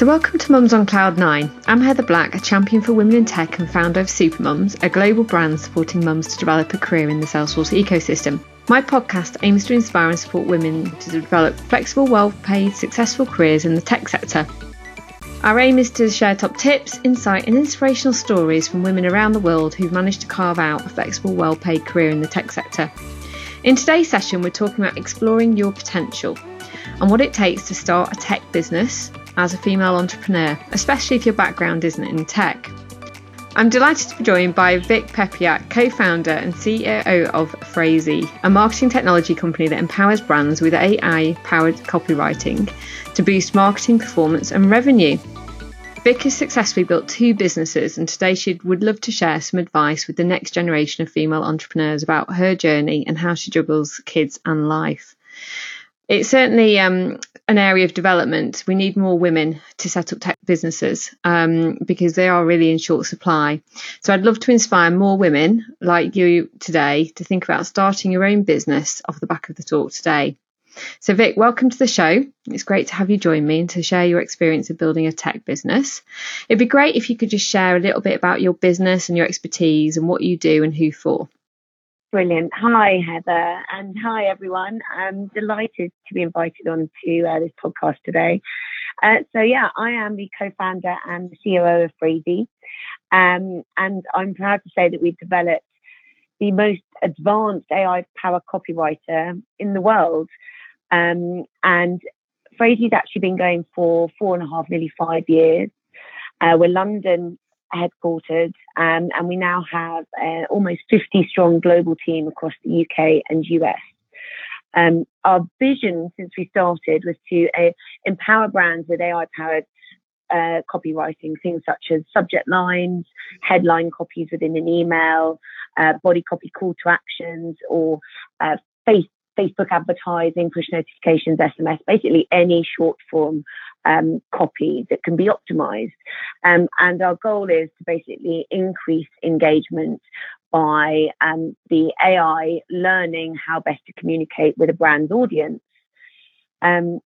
So, welcome to Mums on Cloud 9. I'm Heather Black, a champion for women in tech and founder of Supermums, a global brand supporting mums to develop a career in the Salesforce ecosystem. My podcast aims to inspire and support women to develop flexible, well paid, successful careers in the tech sector. Our aim is to share top tips, insight, and inspirational stories from women around the world who've managed to carve out a flexible, well paid career in the tech sector. In today's session, we're talking about exploring your potential and what it takes to start a tech business as a female entrepreneur, especially if your background isn't in tech. I'm delighted to be joined by Vic Peppiatt, co founder and CEO of Phrasee, a marketing technology company that empowers brands with AI powered copywriting to boost marketing performance and revenue. Vic has successfully built two businesses, and today she would love to share some advice with the next generation of female entrepreneurs about her journey and how she juggles kids and life. It's certainly um, an area of development. We need more women to set up tech businesses um, because they are really in short supply. So I'd love to inspire more women like you today to think about starting your own business off the back of the talk today. So, Vic, welcome to the show. It's great to have you join me and to share your experience of building a tech business. It'd be great if you could just share a little bit about your business and your expertise and what you do and who for. Brilliant. Hi, Heather, and hi, everyone. I'm delighted to be invited on to uh, this podcast today. Uh, so, yeah, I am the co founder and COO of Phrasee. Um, and I'm proud to say that we've developed the most advanced AI powered copywriter in the world. Um, and Phrasee's actually been going for four and a half, nearly five years. Uh, we're London headquartered, um, and we now have an almost 50 strong global team across the UK and US. Um, our vision since we started was to uh, empower brands with AI powered uh, copywriting, things such as subject lines, headline copies within an email, uh, body copy call to actions, or uh, face Facebook advertising, push notifications, SMS, basically any short form um, copy that can be optimized. Um, and our goal is to basically increase engagement by um, the AI learning how best to communicate with a brand's audience. Um,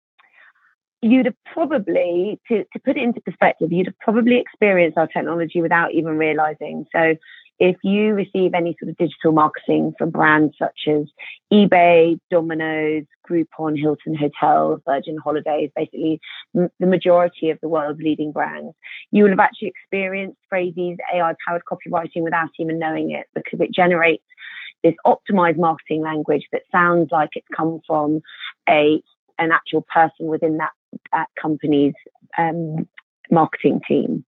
you'd have probably, to, to put it into perspective, you'd have probably experienced our technology without even realizing. So if you receive any sort of digital marketing from brands such as eBay, Domino's, Groupon, Hilton Hotels, Virgin Holidays, basically m- the majority of the world's leading brands, you will have actually experienced Phrasee's AI powered copywriting without even knowing it because it generates this optimized marketing language that sounds like it's come from a an actual person within that, that company's um, marketing team.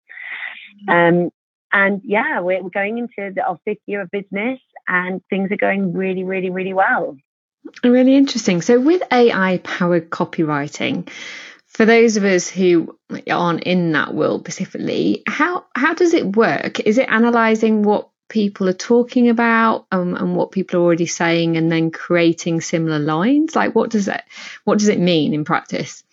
Um, and yeah, we're, going into the, our fifth year of business and things are going really, really, really well. Really interesting. So, with AI powered copywriting, for those of us who aren't in that world specifically, how how does it work? Is it analysing what people are talking about um, and what people are already saying, and then creating similar lines? Like, what does it what does it mean in practice?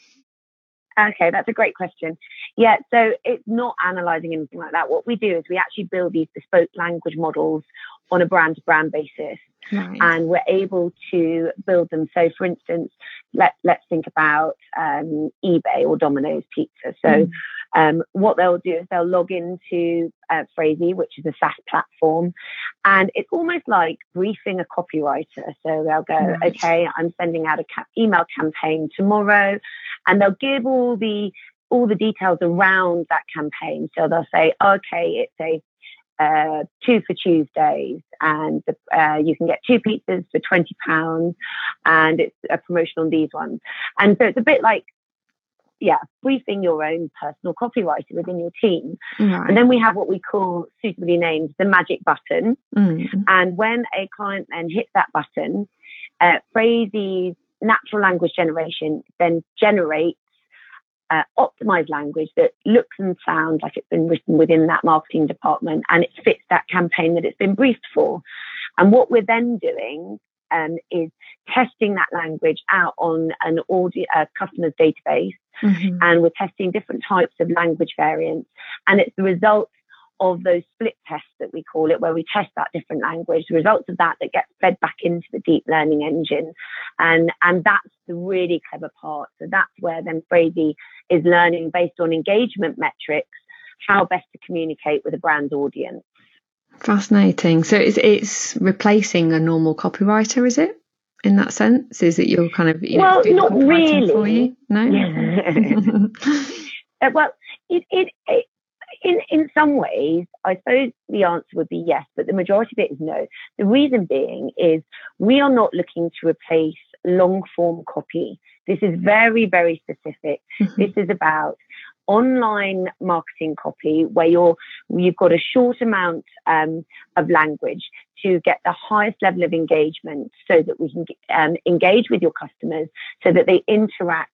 Okay, that's a great question. Yeah, so it's not analyzing anything like that. What we do is we actually build these bespoke language models on a brand to brand basis. And we're able to build them. So, for instance, let, let's think about um, eBay or Domino's Pizza. So, mm. um, what they'll do is they'll log into uh, Phrasee, which is a SaaS platform, and it's almost like briefing a copywriter. So, they'll go, okay, I'm sending out a ca- email campaign tomorrow, and they'll give all the all the details around that campaign. So they'll say, okay, it's a uh, two for Tuesdays, and the, uh, you can get two pizzas for twenty pounds, and it's a promotion on these ones. And so it's a bit like, yeah, briefing your own personal copywriter within your team. Right. And then we have what we call suitably named the magic button. Mm. And when a client then hits that button, uh, Phrasee's natural language generation then generates uh, optimized language that looks and sounds like it's been written within that marketing department and it fits that campaign that it's been briefed for. And what we're then doing um, is testing that language out on an audio uh, customer's database, mm-hmm. and we're testing different types of language variants, and it's the results of those split tests that we call it, where we test that different language, the results of that that get fed back into the deep learning engine. And, and that's the really clever part. So that's where then Phrasee is learning based on engagement metrics, how best to communicate with a brand audience. Fascinating. So it's, it's replacing a normal copywriter, is it? In that sense, is it you're kind of you well, know, not really. For you? No. uh, well, it, it, it in in some ways, I suppose the answer would be yes, but the majority of it is no. The reason being is we are not looking to replace long form copy. This is very, very specific. Mm-hmm. This is about online marketing copy where you're you've got a short amount um, of language to get the highest level of engagement so that we can um, engage with your customers so that they interact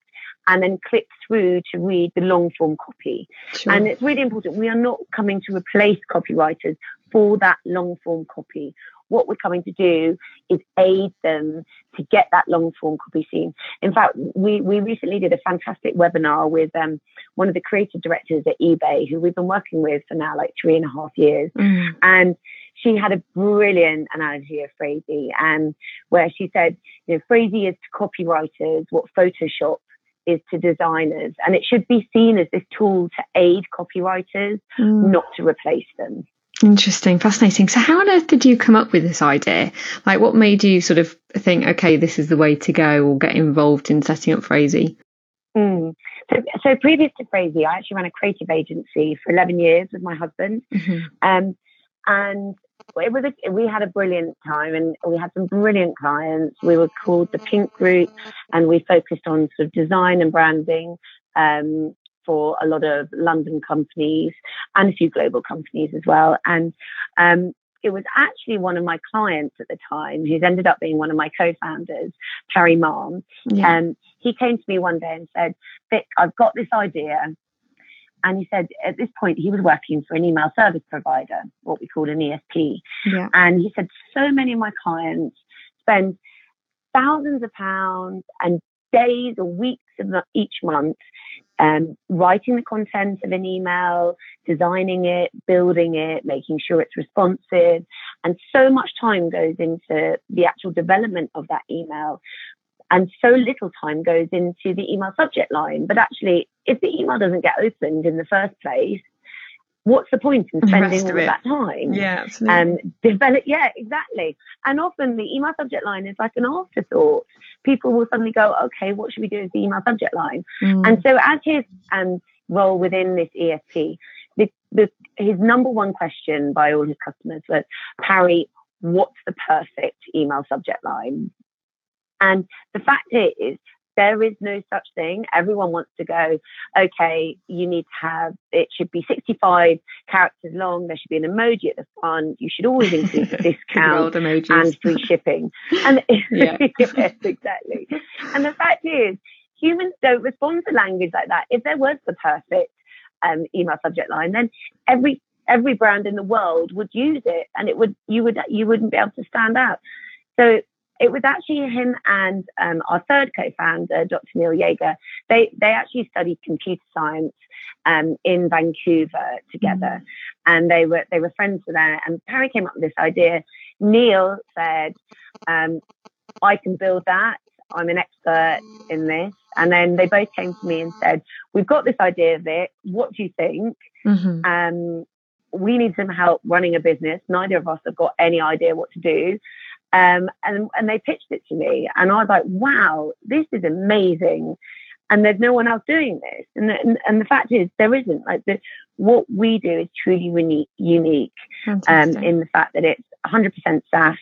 and then click through to read the long form copy. Sure. And it's really important. We are not coming to replace copywriters for that long form copy. What we're coming to do is aid them to get that long form copy seen. In fact, we, we recently did a fantastic webinar with um, one of the creative directors at eBay, who we've been working with for now like three and a half years. Mm. And she had a brilliant analogy of Phrasee, and um, where she said, you know, Phrasee is to copywriters what Photoshop is to designers, and it should be seen as this tool to aid copywriters, mm. not to replace them. Interesting, fascinating. So, how on earth did you come up with this idea? Like, what made you sort of think, okay, this is the way to go, or get involved in setting up Phrasee? Mm. So, so, previous to Phrasee, I actually ran a creative agency for 11 years with my husband. Mm-hmm. Um, and it was a, we had a brilliant time and we had some brilliant clients. We were called the Pink Group and we focused on sort of design and branding um, for a lot of London companies and a few global companies as well. And um, it was actually one of my clients at the time who's ended up being one of my co-founders, Parry Malm. Yeah. Um, he came to me one day and said, Vic, I've got this idea and he said at this point he was working for an email service provider, what we call an ESP. Yeah. And he said so many of my clients spend thousands of pounds and days or weeks of each month um, writing the content of an email, designing it, building it, making sure it's responsive. And so much time goes into the actual development of that email and so little time goes into the email subject line. But actually, if the email doesn't get opened in the first place, what's the point in spending all of that time? Yeah, absolutely. Um, develop, yeah, exactly. And often the email subject line is like an afterthought. People will suddenly go, okay, what should we do with the email subject line? Mm. And so as his um, role within this ESP, the, the, his number one question by all his customers was, Parry, what's the perfect email subject line? And the fact is, there is no such thing. Everyone wants to go, okay, you need to have, it should be 65 characters long. There should be an emoji at the front. You should always include discount and free shipping. And yes, exactly. And the fact is, humans don't respond to language like that. If there was the perfect um, email subject line, then every every brand in the world would use it, and it would you would you wouldn't be able to stand out. So it was actually him and um, our third co-founder, Dr. Neil Yager. They they actually studied computer science um, in Vancouver together, mm. and they were they were friends there. And Parry came up with this idea. Neil said, um, "I can build that. I'm an expert in this." And then they both came to me and said, "We've got this idea of it. What do you think?" Mm-hmm. Um, we need some help running a business. Neither of us have got any idea what to do. Um, and, and they pitched it to me, and I was like, wow, this is amazing. And there's no one else doing this. And the, and, and the fact is, there isn't. Like, the, what we do is truly unique, unique um, in the fact that it's 100% SaaS.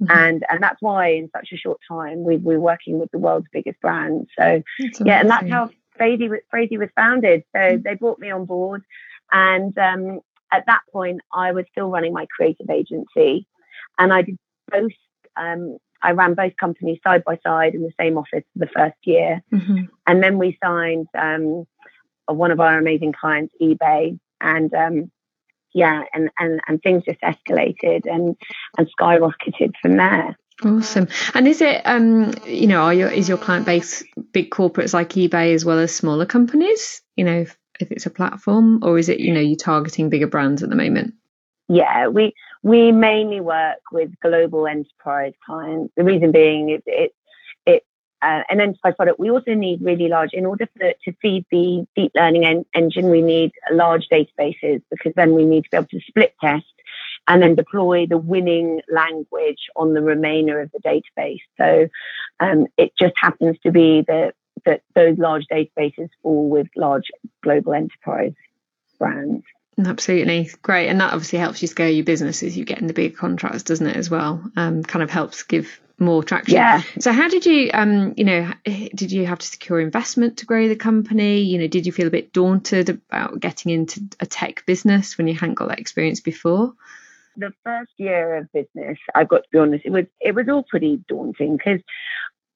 Mm-hmm. And and that's why in such a short time we, we're working with the world's biggest brands. So yeah, and that's how Phrasee, Phrasee was founded. So mm-hmm. they brought me on board, and um, at that point I was still running my creative agency, and I did both um, I ran both companies side by side in the same office for the first year. Mm-hmm. And then we signed um, one of our amazing clients, eBay. And um, yeah, and, and, and things just escalated and, and skyrocketed from there. Awesome. And is it, um, you know, are your, is your client base big corporates like eBay as well as smaller companies? You know, if it's a platform, or is it you know you're targeting bigger brands at the moment? Yeah, we we mainly work with global enterprise clients. The reason being is it it uh, an enterprise product. We also need really large in order for to feed the deep learning en- engine. We need large databases because then we need to be able to split test and then deploy the winning language on the remainder of the database. So um, it just happens to be that that those large databases fall with large global enterprise brands. Absolutely great, and that obviously helps you scale your business as you get in the bigger contracts, doesn't it? As well, um, kind of helps give more traction. Yeah. So, how did you, um, you know, did you have to secure investment to grow the company? You know, did you feel a bit daunted about getting into a tech business when you hadn't got that experience before? The first year of business, I've got to be honest, it was it was all pretty daunting because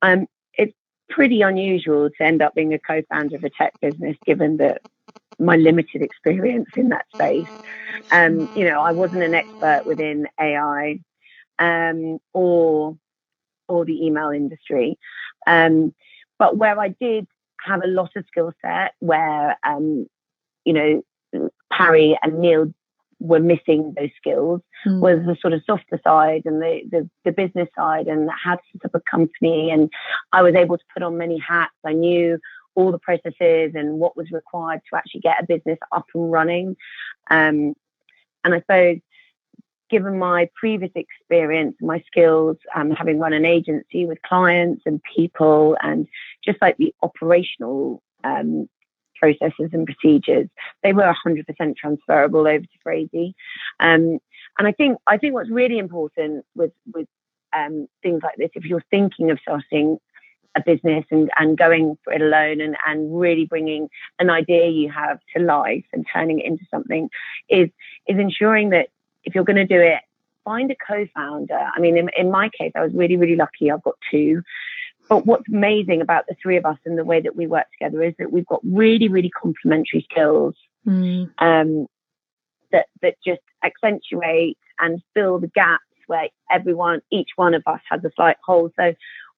um, it's pretty unusual to end up being a co-founder of a tech business, given that my limited experience in that space. Um, you know, I wasn't an expert within AI um, or or the email industry, um, but where I did have a lot of skill set, where um, you know Parry and Neil were missing those skills mm. was the sort of softer side and the, the, the business side and how to set up a company and I was able to put on many hats. I knew all the processes and what was required to actually get a business up and running. Um, and I suppose, given my previous experience, my skills, um, having run an agency with clients and people, and just like the operational um, processes and procedures, they were 100% transferable over to Phrasee. Um, and I think I think what's really important with with um, things like this, if you're thinking of starting a business and, and going for it alone and, and really bringing an idea you have to life and turning it into something is is ensuring that if you're going to do it find a co-founder. I mean in, in my case i was really really lucky. I've got two. But what's amazing about the three of us and the way that we work together is that we've got really really complementary skills mm. um, that that just accentuate and fill the gaps where everyone each one of us has a slight hole. So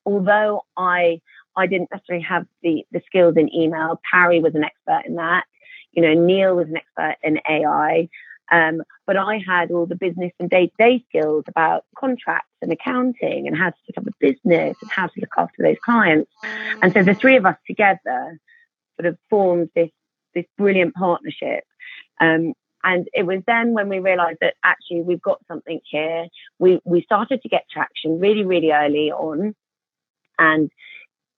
although I I didn't necessarily have the the skills in email, Parry was an expert in that. You know, Neil was an expert in AI. Um, but I had all the business and day to day skills about contracts and accounting and how to set up a business and how to look after those clients. And so the three of us together sort of formed this this brilliant partnership. Um, and it was then when we realized that actually we've got something here. We we started to get traction really, really early on. And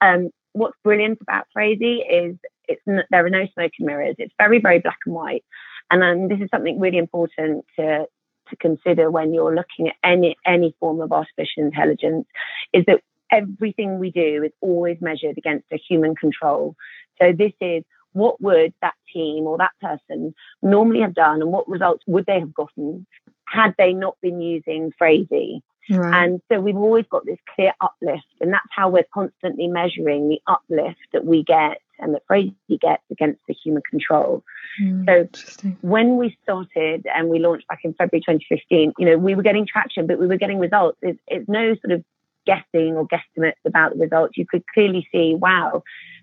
um, what's brilliant about Phrasee is it's n- there are no smoke and mirrors. It's very, very black and white. And um, this is something really important to to consider when you're looking at any any form of artificial intelligence is that everything we do is always measured against a human control. So this is what would that team or that person normally have done and what results would they have gotten had they not been using Phrasee? Right. And so we've always got this clear uplift, and that's how we're constantly measuring the uplift that we get and that Phrasee gets against the human control. Mm, so when we started and we launched back in February 2015, you know, we were getting traction, but we were getting results. It's, it's no sort of guessing or guesstimates about the results. You could clearly see, wow,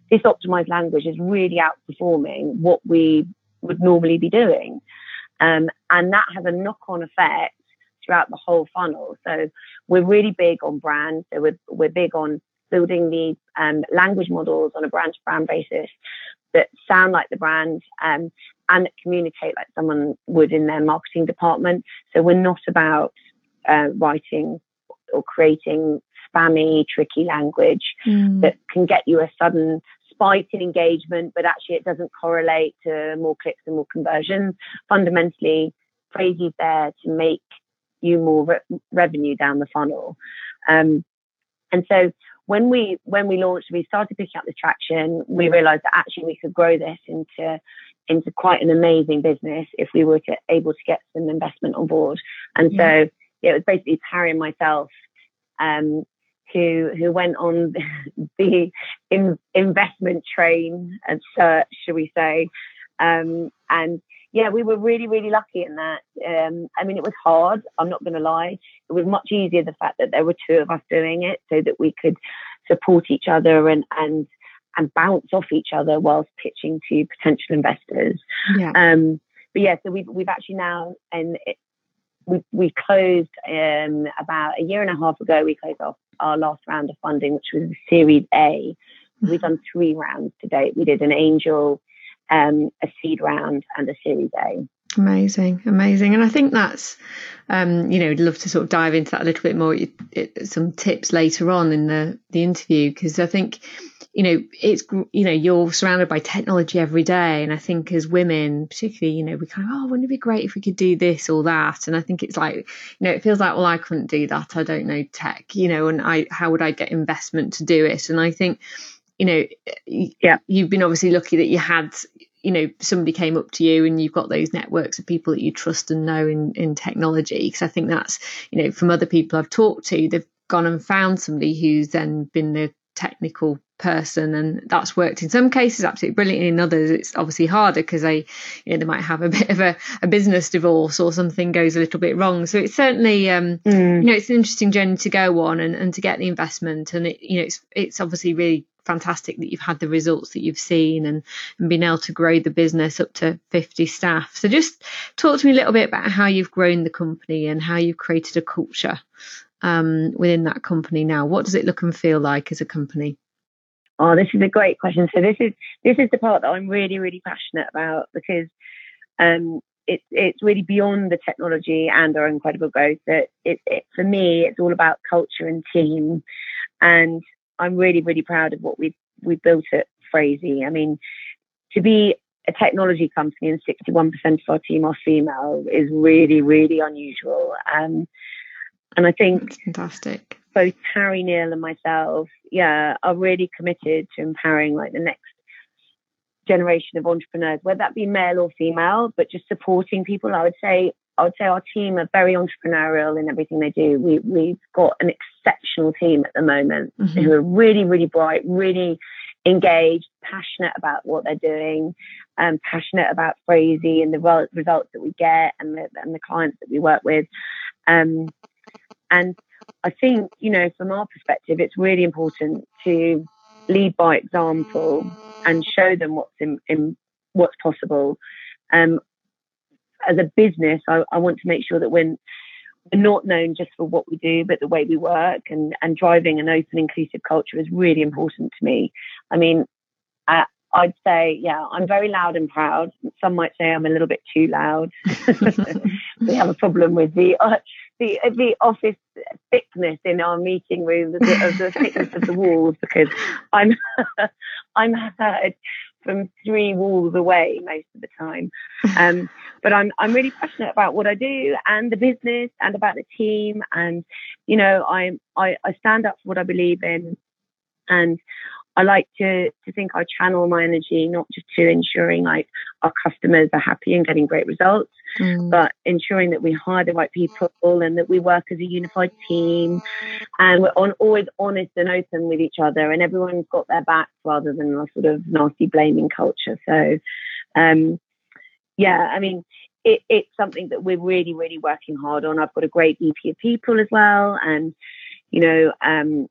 this optimized language is really outperforming what we would normally be doing. Um, and that has a knock on effect throughout the whole funnel. So we're really big on brand. So we're, we're big on building these um, language models on a brand to brand basis that sound like the brand um, and communicate like someone would in their marketing department. So we're not about uh, writing or creating spammy, tricky language mm. that can get you a sudden spike in engagement, but actually it doesn't correlate to more clicks and more conversions. Fundamentally, Phrasee's there to make you more re- revenue down the funnel. Um, and so when we when we launched, we started picking up this traction. We realised that actually we could grow this into into quite an amazing business if we were to, able to get some investment on board. And yeah. so yeah, it was basically Harry and myself um, who who went on the in, investment train and search, shall we say, um, and yeah, we were really, really lucky in that. Um, I mean, it was hard. I'm not going to lie. It was much easier the fact that there were two of us doing it, so that we could support each other and and and bounce off each other whilst pitching to potential investors. Yeah. Um, but yeah, so we've we've actually now and we we closed um, about a year and a half ago. We closed off our last round of funding, which was Series A. We've done three rounds to date. We did an angel, um, a seed round, and a Series A. Amazing, amazing, and I think that's, um, you know, I'd love to sort of dive into that a little bit more. It, it, some tips later on in the the interview because I think, you know, it's you know you're surrounded by technology every day, and I think as women, particularly, you know, we kind of oh, wouldn't it be great if we could do this or that? And I think it's like, you know, it feels like well, I couldn't do that. I don't know tech, you know, and I how would I get investment to do it? And I think you know, yeah, you've been obviously lucky that you had you know somebody came up to you and you've got those networks of people that you trust and know in in technology because i think that's you know from other people i've talked to they've gone and found somebody who's then been the technical person and that's worked in some cases absolutely brilliant in others it's obviously harder because they you know they might have a bit of a, a business divorce or something goes a little bit wrong so it's certainly um mm. you know it's an interesting journey to go on and, and to get the investment and it you know it's it's obviously really fantastic that you've had the results that you've seen and, and been able to grow the business up to 50 staff. So just talk to me a little bit about how you've grown the company and how you've created a culture um, within that company now. What does it look and feel like as a company? Oh, this is a great question. So this is this is the part that I'm really really passionate about because um, it's it's really beyond the technology and our incredible growth. That it, it, for me, it's all about culture and team, and I'm really, really proud of what we've we built at Phrasee. I mean, to be a technology company and 61% of our team are female is really, really unusual. Um, and I think That's fantastic. Both Harry Neil and myself, yeah, are really committed to empowering like the next generation of entrepreneurs, whether that be male or female, but just supporting people. I would say I would say our team are very entrepreneurial in everything they do. We we've got an exceptional team at the moment mm-hmm. who are really really bright, really engaged, passionate about what they're doing, um, passionate about Phrasee and the results that we get and the and the clients that we work with. Um, and I think you know from our perspective, it's really important to lead by example and show them what's in, in what's possible. Um, as a business, I, I want to make sure that when not known just for what we do, but the way we work and, and driving an open, inclusive culture is really important to me. I mean, I, I'd say, yeah, I'm very loud and proud. Some might say I'm a little bit too loud. we have a problem with the uh, the the office thickness in our meeting room, the, the thickness of the walls, because I'm I'm heard from three walls away most of the time. Um, but I'm I'm really passionate about what I do and the business and about the team and you know I'm I, I stand up for what I believe in and I like to to think I channel my energy not just to ensuring like our customers are happy and getting great results, mm. but ensuring that we hire the right people and that we work as a unified team and we're on, always honest and open with each other and everyone's got their back rather than a sort of nasty blaming culture. So um, yeah, I mean it, it's something that we're really, really working hard on. I've got a great VP of people as well and you know, um,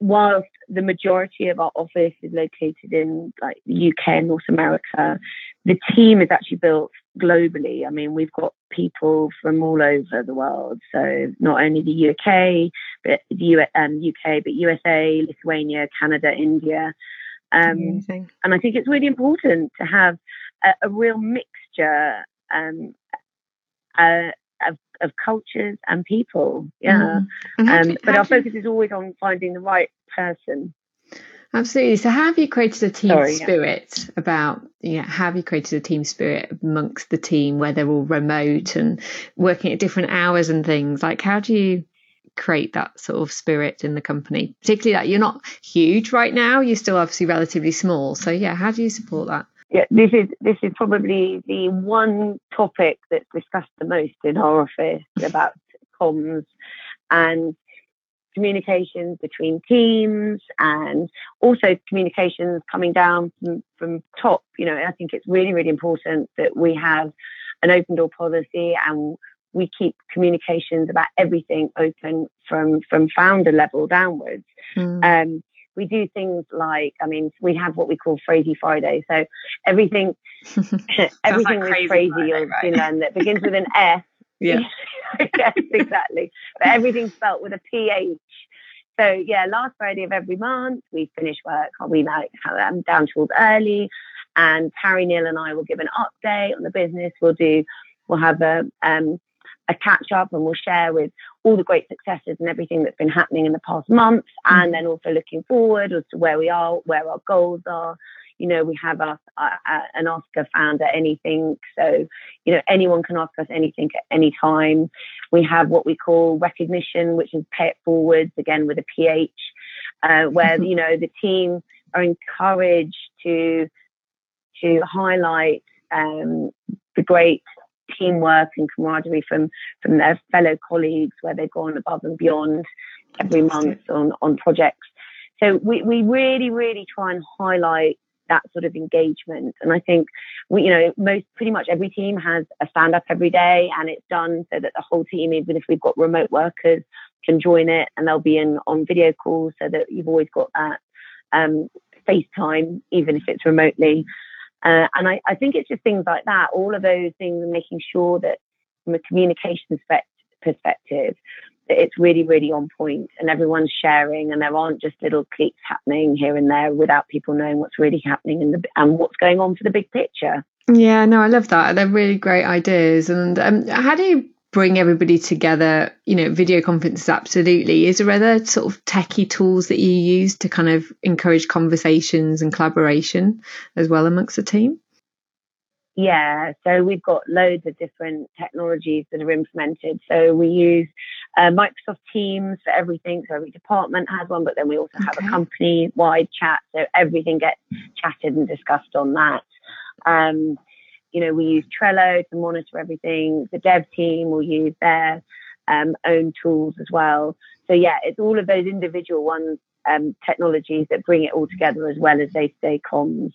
whilst the majority of our office is located in like the UK and North America, the team is actually built globally. I mean, we've got people from all over the world. So not only the UK, but the um, UK, but USA, Lithuania, Canada, India. Um, and I think it's really important to have a, a real mixture um, uh, of, of cultures and people. Yeah. Mm. Um, but our focus is always on finding the right person. Absolutely. So, how have you created a team Sorry, spirit yeah. about, you know, how have you created a team spirit amongst the team where they're all remote and working at different hours and things? Like, how do you create that sort of spirit in the company? Particularly that you're not huge right now, you're still obviously relatively small. So, yeah, how do you support that? yeah, this is this is probably the one topic that's discussed the most in our office about comms and communications between teams and also communications coming down from, from top. You know, I think it's really, really important that we have an open door policy and we keep communications about everything open from from founder level downwards. Mm. Um, we do things like, I mean, we have what we call Crazy Friday. So everything, everything like is crazy. Friday, you'll right? learn that begins with an S. Yeah. yes, exactly. But everything's spelt with a PH. So yeah, last Friday of every month we finish work. We like um, down tools early, and Harry Neil and I will give an update on the business. We'll do, we'll have a um, a catch up, and we'll share with all the great successes and everything that's been happening in the past month, and then also looking forward as to where we are, where our goals are. You know, we have us uh, uh, an Oscar founder anything, so you know anyone can ask us anything at any time. We have what we call recognition, which is pay it forwards again with a PH, uh, where mm-hmm. you know the team are encouraged to to highlight um, the great teamwork and camaraderie from from their fellow colleagues where they've gone above and beyond every month on on projects. So we, we really really try and highlight that sort of engagement. And i think we you know most pretty much every team has a stand up every day and it's done so that the whole team even if we've got remote workers can join it and they'll be in on video calls so that you've always got that um, FaceTime, even if it's remotely. Uh, and I, I, think it's just things like that, all of those things, and making sure that from a communication perspective, that it's really, really on point and everyone's sharing and there aren't just little cliques happening here and there without people knowing what's really happening in the, and what's going on for the big picture. Yeah, no, I love that. They're really great ideas. And um, how do you bring everybody together you know video conferences absolutely is there other sort of techie tools that you use to kind of encourage conversations and collaboration as well amongst the team? Yeah so we've got loads of different technologies that are implemented. So we use uh, microsoft teams for everything. So every department has one but then we also okay. have a company wide chat. So everything gets chatted and discussed on that. Um, you know, we use Trello to monitor everything. The dev team will use their um, own tools as well. So yeah, it's all of those individual ones, um, technologies that bring it all together as well as day-to-day comms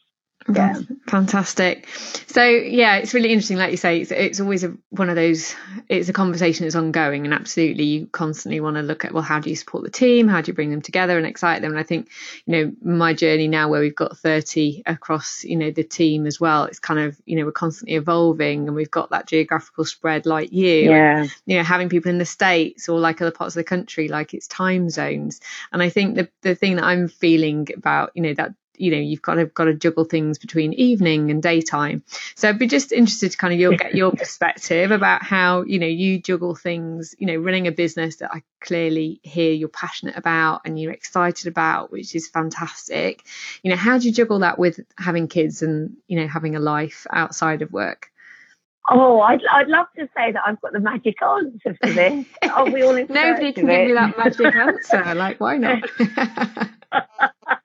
yeah. Fantastic. So yeah it's really interesting like you say it's, it's always a, one of those it's a conversation that's ongoing and absolutely you constantly want to look at well how do you support the team? How do you bring them together and excite them? And i think you know my journey now where we've got 30 across you know the team as well it's kind of you know we're constantly evolving and we've got that geographical spread like you yeah. and, you know having people in the states or like other parts of the country like it's time zones. And i think the the thing that i'm feeling about you know that you know you've got to got to juggle things between evening and daytime so i'd be just interested to kind of your, get your perspective about how you know you juggle things you know running a business that i clearly hear you're passionate about and you're excited about which is fantastic you know how do you juggle that with having kids and you know having a life outside of work Oh, I'd, I'd love to say that I've got the magic answer for this. Oh, we all Nobody can give me that magic answer. Like, why not?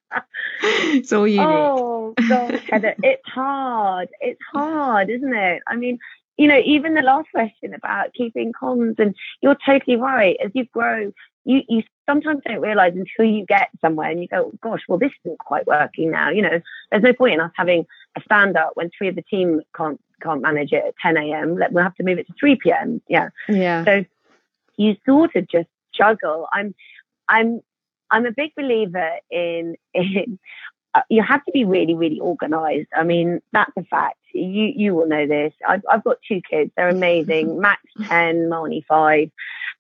it's all you oh. Oh gosh, Heather, it's hard. It's hard, isn't it? I mean, you know, even the last question about keeping comms, and you're totally right. As you grow, you you sometimes don't realize until you get somewhere and you go, gosh, well, this isn't quite working now. You know, there's no point in us having a stand up when three of the team can't can't manage it at 10 a.m. We'll have to move it to 3 p.m. Yeah. Yeah. So you sort of just juggle. I'm I'm I'm a big believer in in uh, you have to be really really organized. I mean that's a fact. You you will know this. I've I've got two kids. They're amazing. Max ten, Marnie five.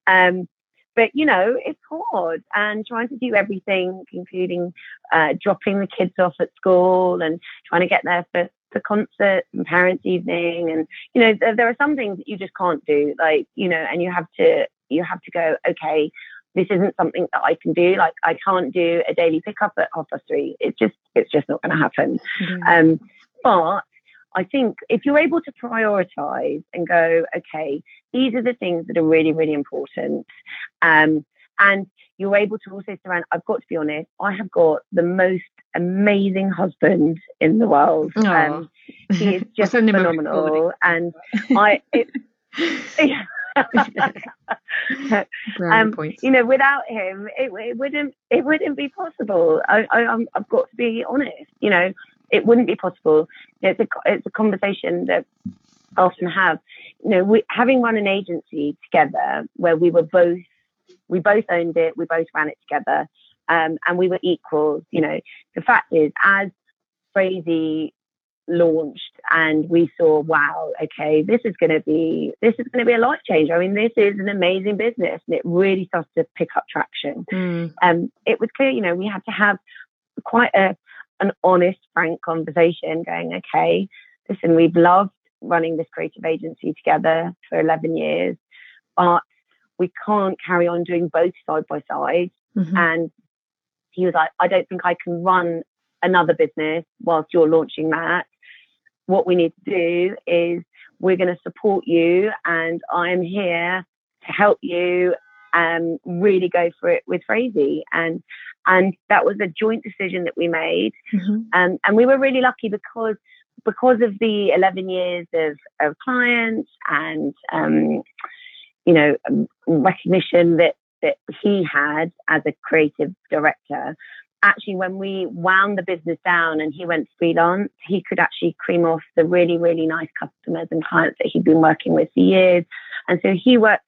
Um, but you know it's hard and trying to do everything, including uh, dropping the kids off at school and trying to get there for for concerts and parents' evening, and you know there, there are some things that you just can't do, like you know, and you have to you have to go okay this isn't something that I can do. Like I can't do a daily pickup at half past three. It's just it's just not going to happen. Mm-hmm. Um, but I think if you're able to prioritize and go, okay, these are the things that are really really important, um, and you're able to also surround. I've got to be honest. I have got the most amazing husband in the world. Um, he is just phenomenal, and I. It, um, you know, without him, it, it, wouldn't it wouldn't be possible. I, I, have got to be honest. You know, it wouldn't be possible. It's a it's a conversation that I often have. You know, we, having run an agency together where we were both we both owned it, we both ran it together. um, and we were equals. You know, the fact is, as Phrasee launched and we saw wow okay this is going to be this is going to be a life changer i mean this is an amazing business and it really started to pick up traction mm. um it was clear you know we had to have quite a an honest frank conversation going okay listen we've loved running this creative agency together for 11 years but we can't carry on doing both side by side mm-hmm. and he was like i don't think i can run another business whilst you're launching that what we need to do is we're going to support you and I am here to help you um, really go for it with Phrasee. And and that was a joint decision that we made. Mm-hmm. Um, and we were really lucky because because of the 11 years of, of clients and um, you know recognition that that he had as a creative director actually when we wound the business down and he went freelance, he could actually cream off the really, really nice customers and clients that he'd been working with for years. And so he works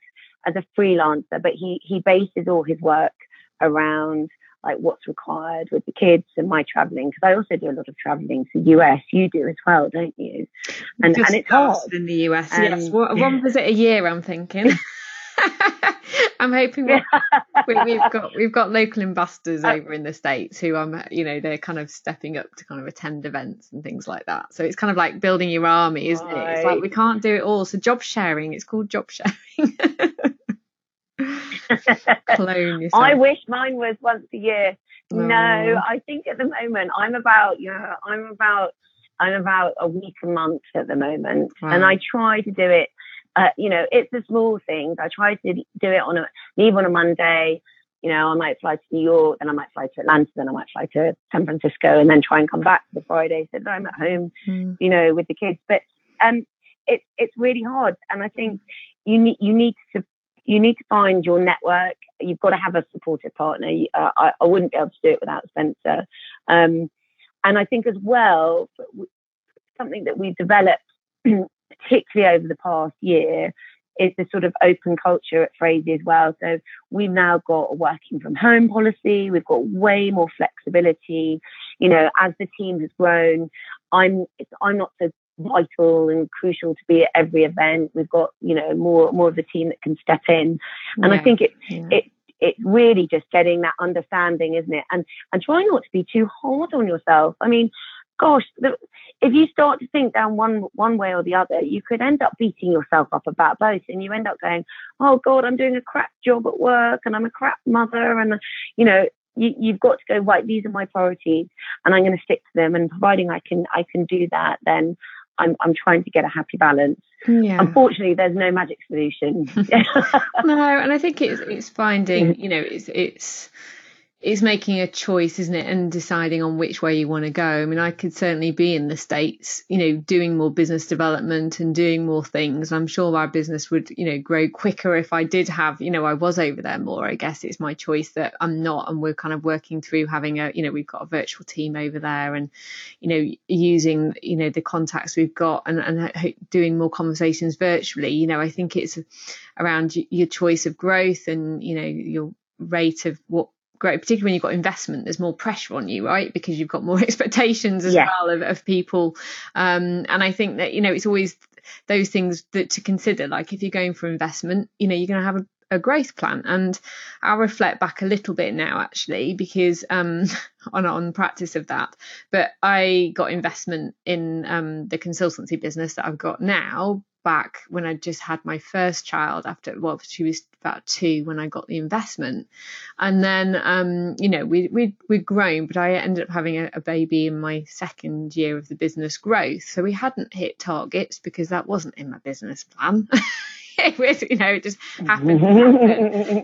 as a freelancer, but he he bases all his work around like what's required with the kids and my traveling because I also do a lot of traveling to the US. You do as well, don't you? And and it's hard in the US. Um, yes, one visit a year. I'm thinking. I'm hoping we, have got we've got local ambassadors uh, over in the states who I'm you know they're kind of stepping up to kind of attend events and things like that. So it's kind of like building your army, isn't right. it? It's like we can't do it all. So job sharing, it's called job sharing. Clone yourself. I wish mine was once a year. No. no, I think at the moment I'm about you know I'm about I'm about a week a month at the moment, wow. and I try to do it uh, you know, it's the small things. I try to do it on a leave on a Monday. You know, I might fly to New York, then I might fly to Atlanta, then I might fly to San Francisco, and then try and come back for the Friday so that I'm at home, mm. you know, with the kids. But um, it's it's really hard, and I think you need you need to you need to find your network. You've got to have a supportive partner. Uh, I, I, wouldn't be able to do it without Spencer. Um, and I think as well, something that we've developed particularly over the past year, is the sort of open culture at Phrasee as well. So we've now got a working from home policy. We've got way more flexibility. You know, as the team has grown, I'm I'm not so vital and crucial to be at every event. We've got you know more more of the team that can step in, and yeah, I think it yeah. it it's really just getting that understanding, isn't it? And and trying not to be too hard on yourself. I mean, gosh, the, if you start to think down one one way or the other, you could end up beating yourself up about both, and you end up going, "Oh God, I'm doing a crap job at work, and I'm a crap mother," and you know, you, you've got to go right. These are my priorities, and I'm going to stick to them. And providing I can I can do that, then I'm I'm trying to get a happy balance. Yeah. Unfortunately, there's no magic solution. no, and I think it's it's finding, you know, it's it's it's making a choice, isn't it? And deciding on which way you want to go. I mean, I could certainly be in the States, you know, doing more business development and doing more things. I'm sure our business would, you know, grow quicker if I did have, you know, I was over there more. I guess it's my choice that I'm not. And we're kind of working through having a, you know, we've got a virtual team over there and, you know, using, you know, the contacts we've got and, and doing more conversations virtually. You know, I think it's around your choice of growth and, you know, your rate of what great, particularly when you've got investment, there's more pressure on you, right? Because you've got more expectations as yeah. well of, of people. Um, and I think that, you know, it's always those things that to consider. Like if you're going for investment, you know, you're going to have a a growth plan and I'll reflect back a little bit now actually because um on on practice of that but I got investment in um the consultancy business that I've got now back when I just had my first child after well she was about two when I got the investment. And then um you know we we we'd grown but I ended up having a, a, baby in my second year of the business growth. So we hadn't hit targets because that wasn't in my business plan it was, you know, it just happened.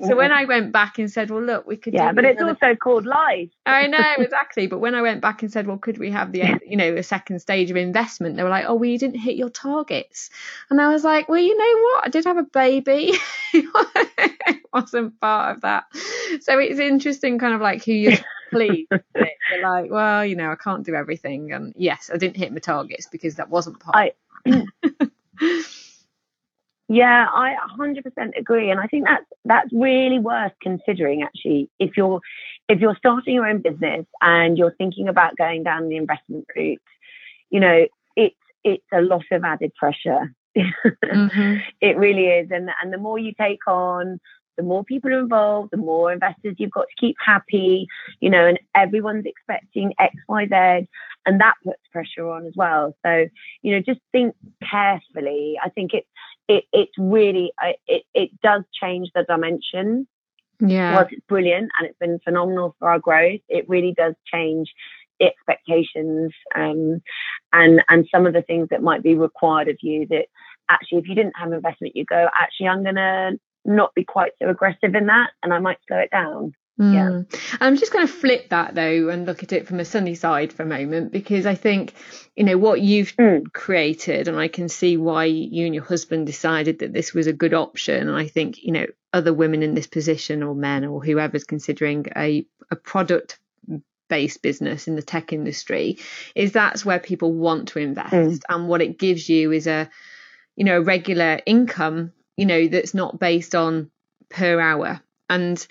so when I went back and said, well, look, we could. Yeah, but it's also called life. I know exactly. But when I went back and said, well, could we have the, you know, the second stage of investment? They were like, oh, well, you didn't hit your targets. And I was like, well, you know what? I did have a baby. it wasn't part of that. So it's interesting, kind of like who you're pleased. You're like, well, you know, I can't do everything. And yes, I didn't hit my targets because that wasn't part. I, Yeah, I 100% agree, and I think that's that's really worth considering. Actually, if you're if you're starting your own business and you're thinking about going down the investment route, you know, it's it's a lot of added pressure. mm-hmm. It really is, and and the more you take on, the more people are involved, the more investors you've got to keep happy, you know, and everyone's expecting X, Y, Z, and that puts pressure on as well. So, you know, just think carefully. I think it's it it's really it it does change the dimension. Yeah, whilst it's brilliant and it's been phenomenal for our growth, it really does change expectations um, and and some of the things that might be required of you that actually if you didn't have investment you go actually i'm going to not be quite so aggressive in that and I might slow it down. Mm. Yeah. I'm just going to flip that though and look at it from a sunny side for a moment because I think, you know, what you've mm. created, and I can see why you and your husband decided that this was a good option. And I think, you know, other women in this position or men or whoever's considering a, a product based business in the tech industry is that's where people want to invest. Mm. And what it gives you is a, you know, regular income you know, that's not based on per hour. And,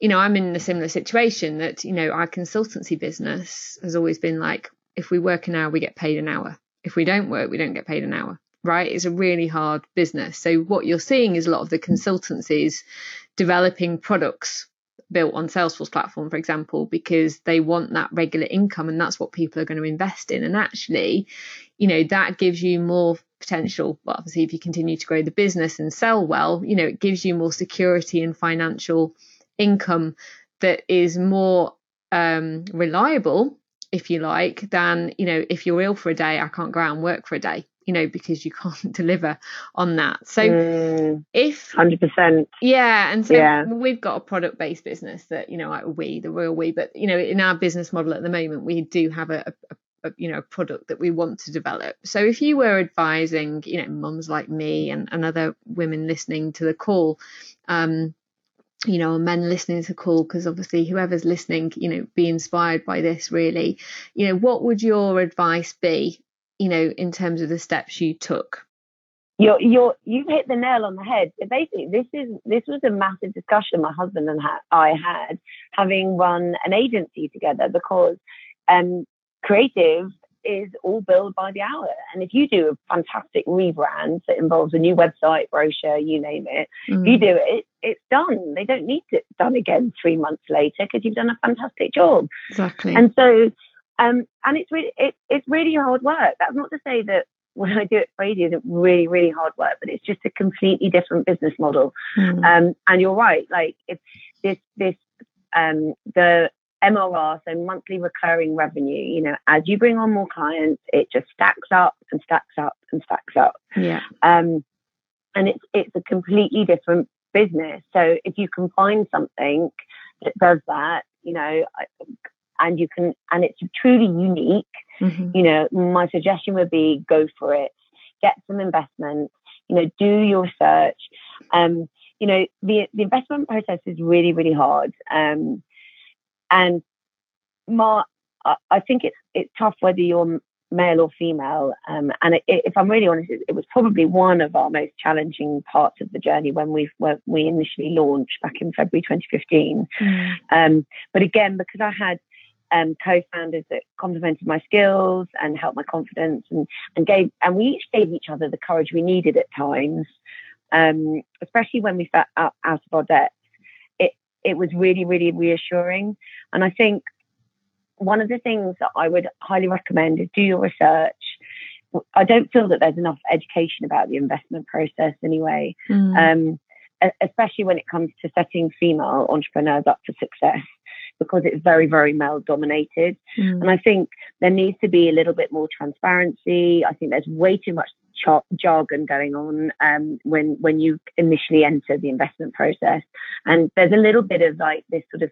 you know, I'm in a similar situation that, you know, our consultancy business has always been like, if we work an hour, we get paid an hour. If we don't work, we don't get paid an hour, right? It's a really hard business. So what you're seeing is a lot of the consultancies developing products built on Salesforce platform, for example, because they want that regular income and that's what people are going to invest in. And actually, you know, that gives you more potential. Well, obviously, if you continue to grow the business and sell well, you know, it gives you more security and financial income that is more um, reliable, if you like, than, you know, if you're ill for a day, I can't go out and work for a day you know, because you can't deliver on that. So mm, if 100%. Yeah. And so yeah. we've got a product based business that, you know, like we, the royal we, but, you know, in our business model at the moment, we do have a, a you know product that we want to develop so if you were advising you know mums like me and, and other women listening to the call um you know, men listening to the call, because obviously whoever's listening, you know, be inspired by this really. You know, what would your advice be you know, in terms of the steps you took? You're, you're, you've hit the nail on the head. Basically, this is this was a massive discussion my husband and I had, having run an agency together, because um, creative is all billed by the hour. And if you do a fantastic rebrand that involves a new website, brochure, you name it, mm. you do it, it's done. They don't need it done again three months later because you've done a fantastic job. Exactly. And so um, and it's really it, it's really hard work. That's not to say that when I do it for ages, it's really really hard work, but it's just a completely different business model. Mm. Um, and you're right, like it's this this um, the MRR, so monthly recurring revenue, you know, as you bring on more clients, it just stacks up and stacks up and stacks up. Yeah. Um, and it's it's a completely different business. So if you can find something that does that, you know, and you can and it's truly unique mm-hmm. you know my suggestion would be go for it get some investment you know do your search. um you know the the investment process is really really hard um and my I think it's it's tough whether you're male or female. Um, and it, it, if I'm really honest, it, it, was probably one of our most challenging parts of the journey when we when we initially launched back in February 2015. Mm. Um, but again, because I had um, co-founders that complemented my skills and helped my confidence and, and gave and we each gave each other the courage we needed at times um, especially when we felt out, out of our depth it it was really really reassuring and i think one of the things that i would highly recommend is do your research i don't feel that there's enough education about the investment process anyway mm. um, especially when it comes to setting female entrepreneurs up for success because it's very, very male dominated. Mm. And I think there needs to be a little bit more transparency. I think there's way too much ch- jargon going on um, when when you initially enter the investment process, and there's a little bit of like this sort of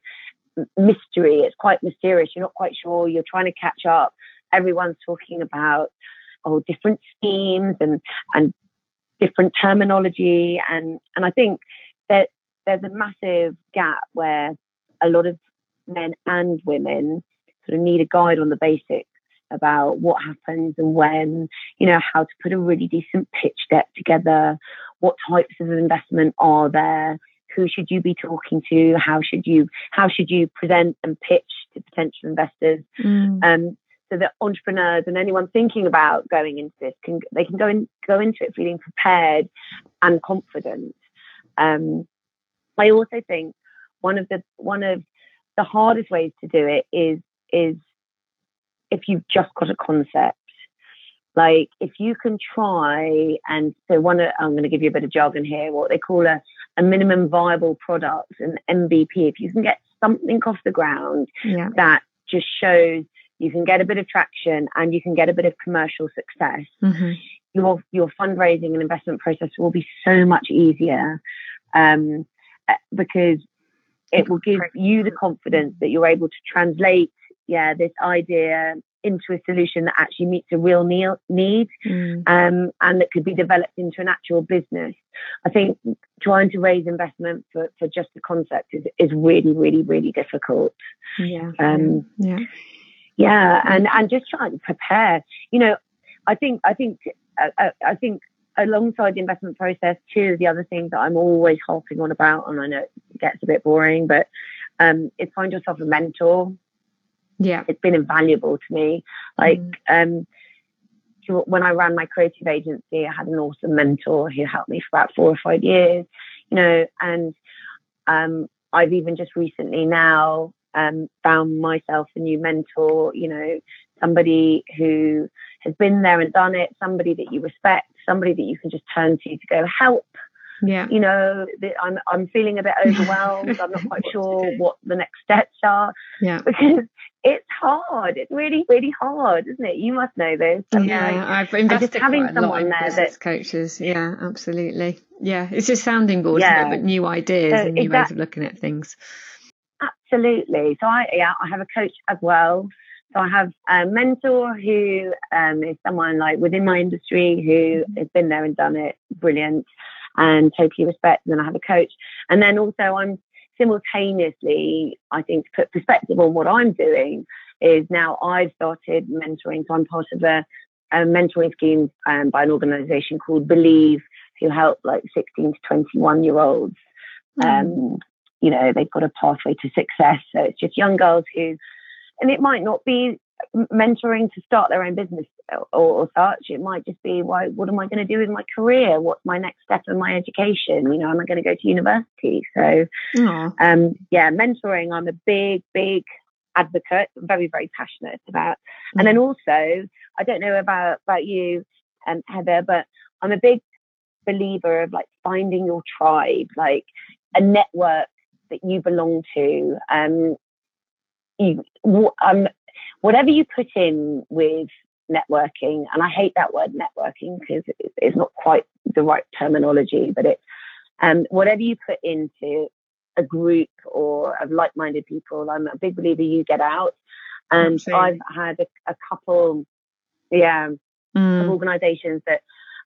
mystery. It's quite mysterious. You're not quite sure. You're trying to catch up. Everyone's talking about oh different schemes and and different terminology and and I think that there's a massive gap where a lot of men and women sort of need a guide on the basics about what happens and when, you know, how to put a really decent pitch deck together, what types of investment are there? Who should you be talking to? How should you how should you present and pitch to potential investors? Mm. Um, so that entrepreneurs and anyone thinking about going into this can they can go in go into it feeling prepared and confident. Um, I also think one of the one of the hardest ways to do it is is if you've just got a concept. Like if you can try and so one I'm going to give you a bit of jargon here, what they call a, a minimum viable product, an MVP. If you can get something off the ground yeah. that just shows you can get a bit of traction and you can get a bit of commercial success, mm-hmm. your your fundraising and investment process will be so much easier um, uh, because it will give you the confidence that you're able to translate yeah this idea into a solution that actually meets a real need mm. um, and that could be developed into an actual business. I think trying to raise investment for, for just the concept is, is really, really, really difficult. Yeah. Um, yeah. Yeah. And, and just trying to prepare, you know, I think, I think, uh, uh I think alongside the investment process, two of the other things that I'm always harping on about, and I know it gets a bit boring, but um, is find yourself a mentor yeah it's been invaluable to me like mm. um when I ran my creative agency, I had an awesome mentor who helped me for about four or five years, you know, and um, I've even just recently now um, found myself a new mentor, you know, somebody who has been there and done it, somebody that you respect, somebody that you can just turn to to go help. Yeah. You know, I'm I'm feeling a bit overwhelmed. I'm not quite sure what the next steps are. Yeah. Because it's hard. It's really, really hard, isn't it? You must know this. I mean, yeah, I've invested just having someone there that coaches. Yeah, absolutely. Yeah, it's just sounding board, yeah. but new ideas so and new that, ways of looking at things. Absolutely. So I, yeah, I have a coach as well. So I have a mentor who um, is someone like within my industry who mm-hmm. has been there and done it, brilliant, and totally respect. And then I have a coach, and then also I'm simultaneously, I think to put perspective on what I'm doing is now I've started mentoring. So I'm part of a, a mentoring scheme um, by an organization called Believe, who help like 16 to 21 year olds. Mm. Um, you know, they've got a pathway to success. So it's just young girls who, and it might not be mentoring to start their own business or, or, such. It might just be, why, what am I going to do with my career? What's my next step in my education? You know, am I going to go to university? So, um, yeah, mentoring, I'm a big, big advocate, very, very passionate about. Mm. And then also, I don't know about, about you, um, Heather, but I'm a big believer of like finding your tribe, like a network that you belong to. Um, you, I'm whatever you put in with networking, and I hate that word networking because it's not quite the right terminology, but it's um, whatever you put into a group or of like-minded people. I'm a big believer you get out, and I've had a, a couple, yeah, mm. of organisations that.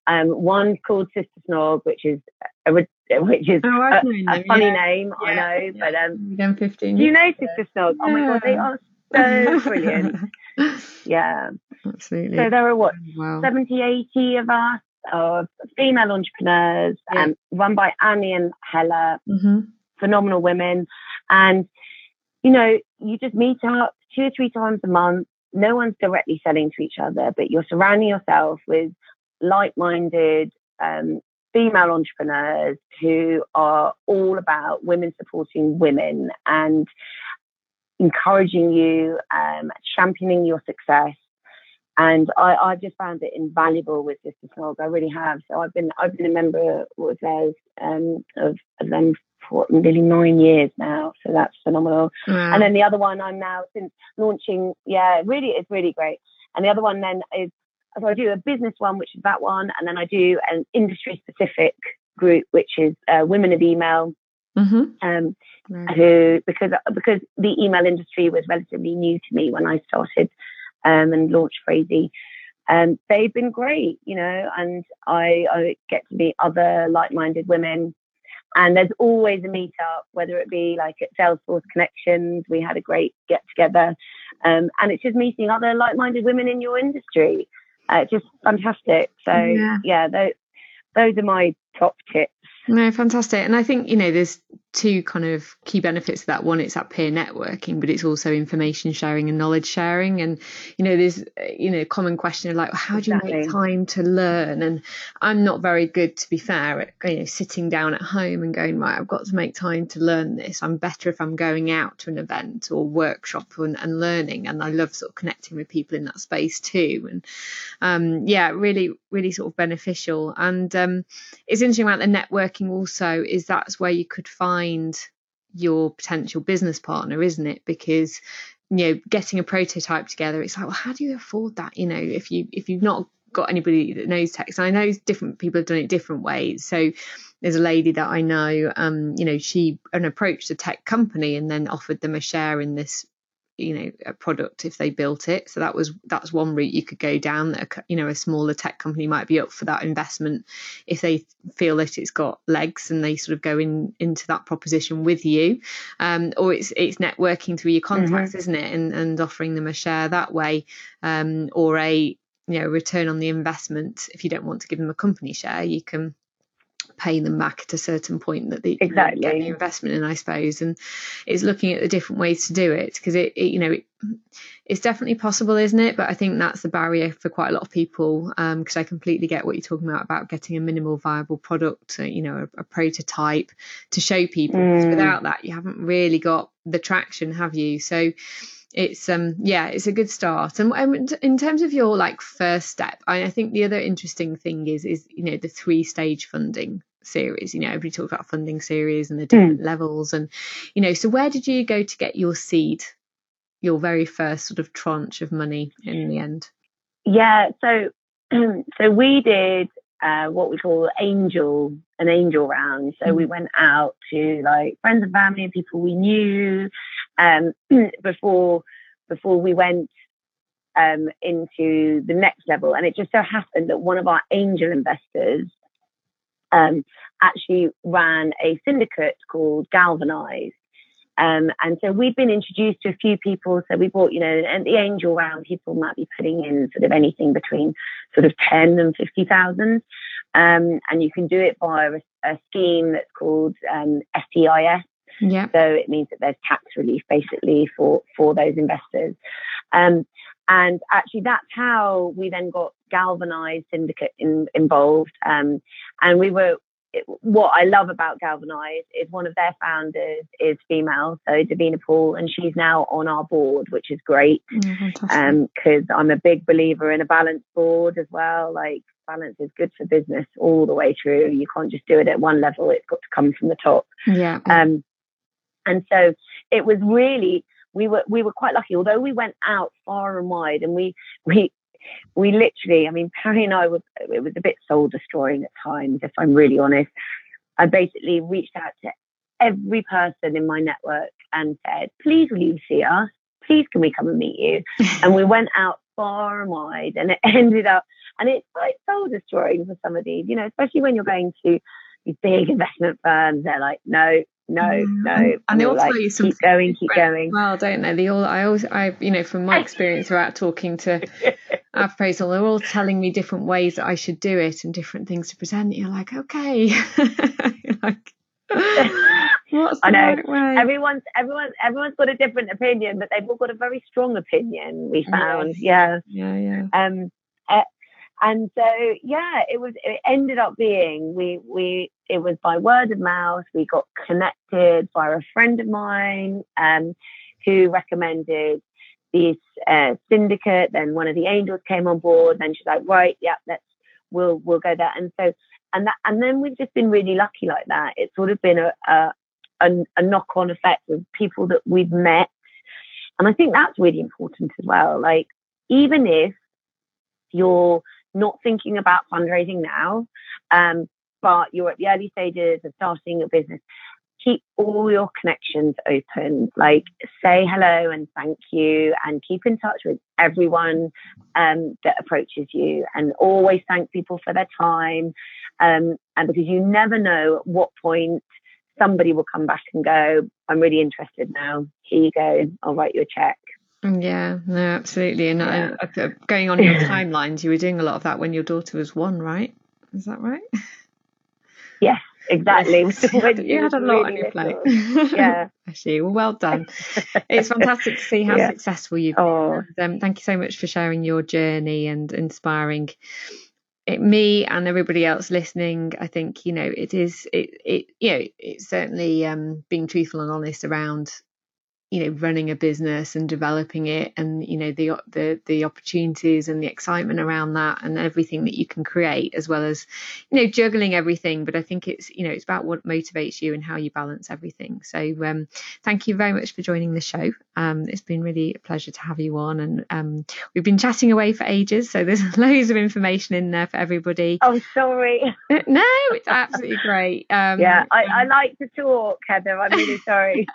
Um, one's called Sister Snog, which is a, which is oh, a, a, funny yeah. name, yeah. I know. Yeah. But um, them fifteen. Do you know Sister Snog? Oh my god, they are so brilliant. Yeah. Absolutely. So there are what, wow. 70, 80 of us, of female entrepreneurs, yeah. um, run by Annie and Hella, mm-hmm. phenomenal women. And, you know, you just meet up two or three times a month. No one's directly selling to each other, but you're surrounding yourself with like minded um, female entrepreneurs who are all about women supporting women and encouraging you, um, championing your success. And I, I just found it invaluable with Sister Snog. I really have. So I've been I've been a member of theirs um, of, of them for nearly nine years now. So that's phenomenal. Wow. And then the other one I'm now since launching, yeah, really it's really great. And the other one then is so I do a business one, which is that one, and then I do an industry specific group, which is uh, Women of Email, mm-hmm. um, who because because the email industry was relatively new to me when I started um, and launched Phrasee. Um, they've been great, you know, and I, I get to meet other like-minded women. And there's always a meetup, whether it be like at Salesforce Connections, we had a great get together, um, and it's just meeting other like-minded women in your industry. Uh, just fantastic. So yeah, yeah those are my top tips. No, fantastic. And I think, you know, there's two kind of key benefits of that. One, it's that peer networking, but it's also information sharing and knowledge sharing. And, you know, there's, you know, common question of like, how do you exactly. make time to learn? And I'm not very good, to be fair, at, you know, sitting down at home and going, right, I've got to make time to learn this. I'm better if I'm going out to an event or workshop and, and learning. And I love sort of connecting with people in that space too. And, um, yeah, really, really sort of beneficial. And um, it's interesting about the networking also is that's where you could find your potential business partner, isn't it? Because you know, getting a prototype together, it's like, well, how do you afford that? You know, if you if you've not got anybody that knows tech, and I know different people have done it different ways. So there's a lady that I know, um, you know, she an approached a tech company and then offered them a share in this you know a product if they built it. So that was that's one route you could go down that you know a smaller tech company might be up for that investment if they feel that it's got legs and they sort of go in into that proposition with you. Um, or it's it's networking through your contacts mm-hmm. isn't it? And and offering them a share that way um, or a you know return on the investment. If you don't want to give them a company share you can pay them back at a certain point that they exactly. get the investment in, I suppose. And it's looking at the different ways to do it because it, it, you know, it, it's definitely possible, isn't it? But I think that's the barrier for quite a lot of people because um, I completely get what you're talking about about getting a minimal viable product, uh, you know, a, a, prototype to show people. Mm. Without that, you haven't really got the traction, have you? So it's um yeah it's a good start. And, and in terms of your like first step I, I, think the other interesting thing is is you know the three stage funding series. You know everybody talks about funding series and the different mm. levels and you know so where did you go to get your seed your very first sort of tranche of money in the end? Yeah so so we did uh, what we call angel an angel round so mm. we went out to like friends and family and people we knew um, before before we went um, into the next level and it just so happened that one of our angel investors um, actually ran a syndicate called Galvanize. Um, and so we've been introduced to a few people. So we bought, you know, and the angel round, people might be putting in sort of anything between sort of 10 and 50,000. Um, and you can do it via a, a scheme that's called um, SEIS. Yeah. So it means that there's tax relief basically for, for those investors. Um, and actually, that's how we then got Galvanized Syndicate in, involved. Um, and we were, what I love about Galvanized is one of their founders is female, so Davina Paul, and she's now on our board, which is great. Because oh, um, I'm a big believer in a balanced board as well. Like balance is good for business all the way through. You can't just do it at one level; it's got to come from the top. Yeah. Um, and so it was really we were we were quite lucky. Although we went out far and wide, and we we we literally, I mean, Parry and I were it was a bit soul destroying at times, if I'm really honest. I basically reached out to every person in my network and said, "Please, will you see us? Please, can we come and meet you?" and we went out far and wide, and it ended up, and it's like soul destroying for some of these, you know, especially when you're going to these big investment firms. They're like, "No, no, mm. no. And they all like, tell you keep going, keep going. Well, don't they? They all. I always, I, you know, from my experience throughout talking to appraisal, they're all telling me different ways that I should do it and different things to present. You're like, okay, You're like. What's I know right everyone's everyone's everyone's got a different opinion, but they've all got a very strong opinion. We found, yes. yeah, yeah, yeah. Um, and so yeah it was it ended up being we we it was by word of mouth. We got connected by a friend of mine um, who recommended this uh, syndicate. Then one of the angels came on board. Then she's like right yeah let's we'll we'll go there. And so and that and then we've just been really lucky like that. It's sort of been a a, a, a knock-on effect of people that we've met. And i think that's really important as well. Like even if you're not thinking about fundraising now, um, but you're at the early stages of starting your business, keep all your connections open. Like say hello and thank you, and keep in touch with everyone um, that approaches you, and always thank people for their time. Um, and because you never know at what point somebody will come back and go, I'm really interested now. Here you go. I'll write you a check. Yeah, no, absolutely. And yeah. I, uh, going on your timelines, you were doing a lot of that when your daughter was one, right? Is that right? Yes, exactly. You had, a lot on your plate. yeah. Actually, well, well done. it's fantastic to see how yeah. successful you've been. Oh. And, um, thank you so much for sharing your journey and inspiring it, me and everybody else listening. I think you know it is it it you know it's certainly um, being truthful and honest around you know running a business and developing it and you know the the the opportunities and the excitement around that and everything that you can create as well as you know juggling everything. But i think it's you know it's about what motivates you and how you balance everything. So um, thank you very much for joining the show. Um, it's been really a pleasure to have you on and um, we've been chatting away for ages so there's loads of information in there for everybody. Oh sorry. No it's absolutely great. Um, yeah I, I like to talk heather. I'm really sorry.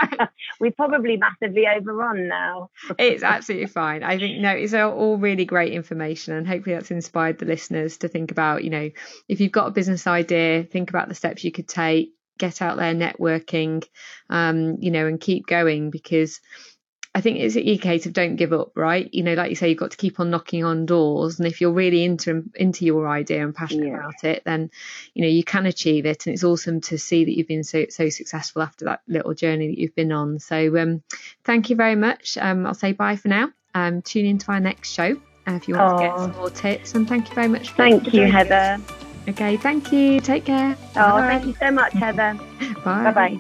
We probably massively overrun now. it's absolutely fine. I think no, it's all really great information, and hopefully that's inspired the listeners to think about, you know, if you've got a business idea, think about the steps you could take, get out there networking, um, you know, and keep going because I think it's a case of don't give up, right? You know, like you say, you've got to keep on knocking on doors, and if you're really into into your idea and passionate yeah. about it, then you know you can achieve it. And it's awesome to see that you've been so so successful after that little journey that you've been on. So um, thank you very much. Um, I'll say bye for now. Um, tune into our next show uh, if you want Aww. to get some more tips. And thank you very much. thank you, Heather. Okay, thank you. Take care. Oh, Bye. thank you so much, Heather. bye. Bye bye.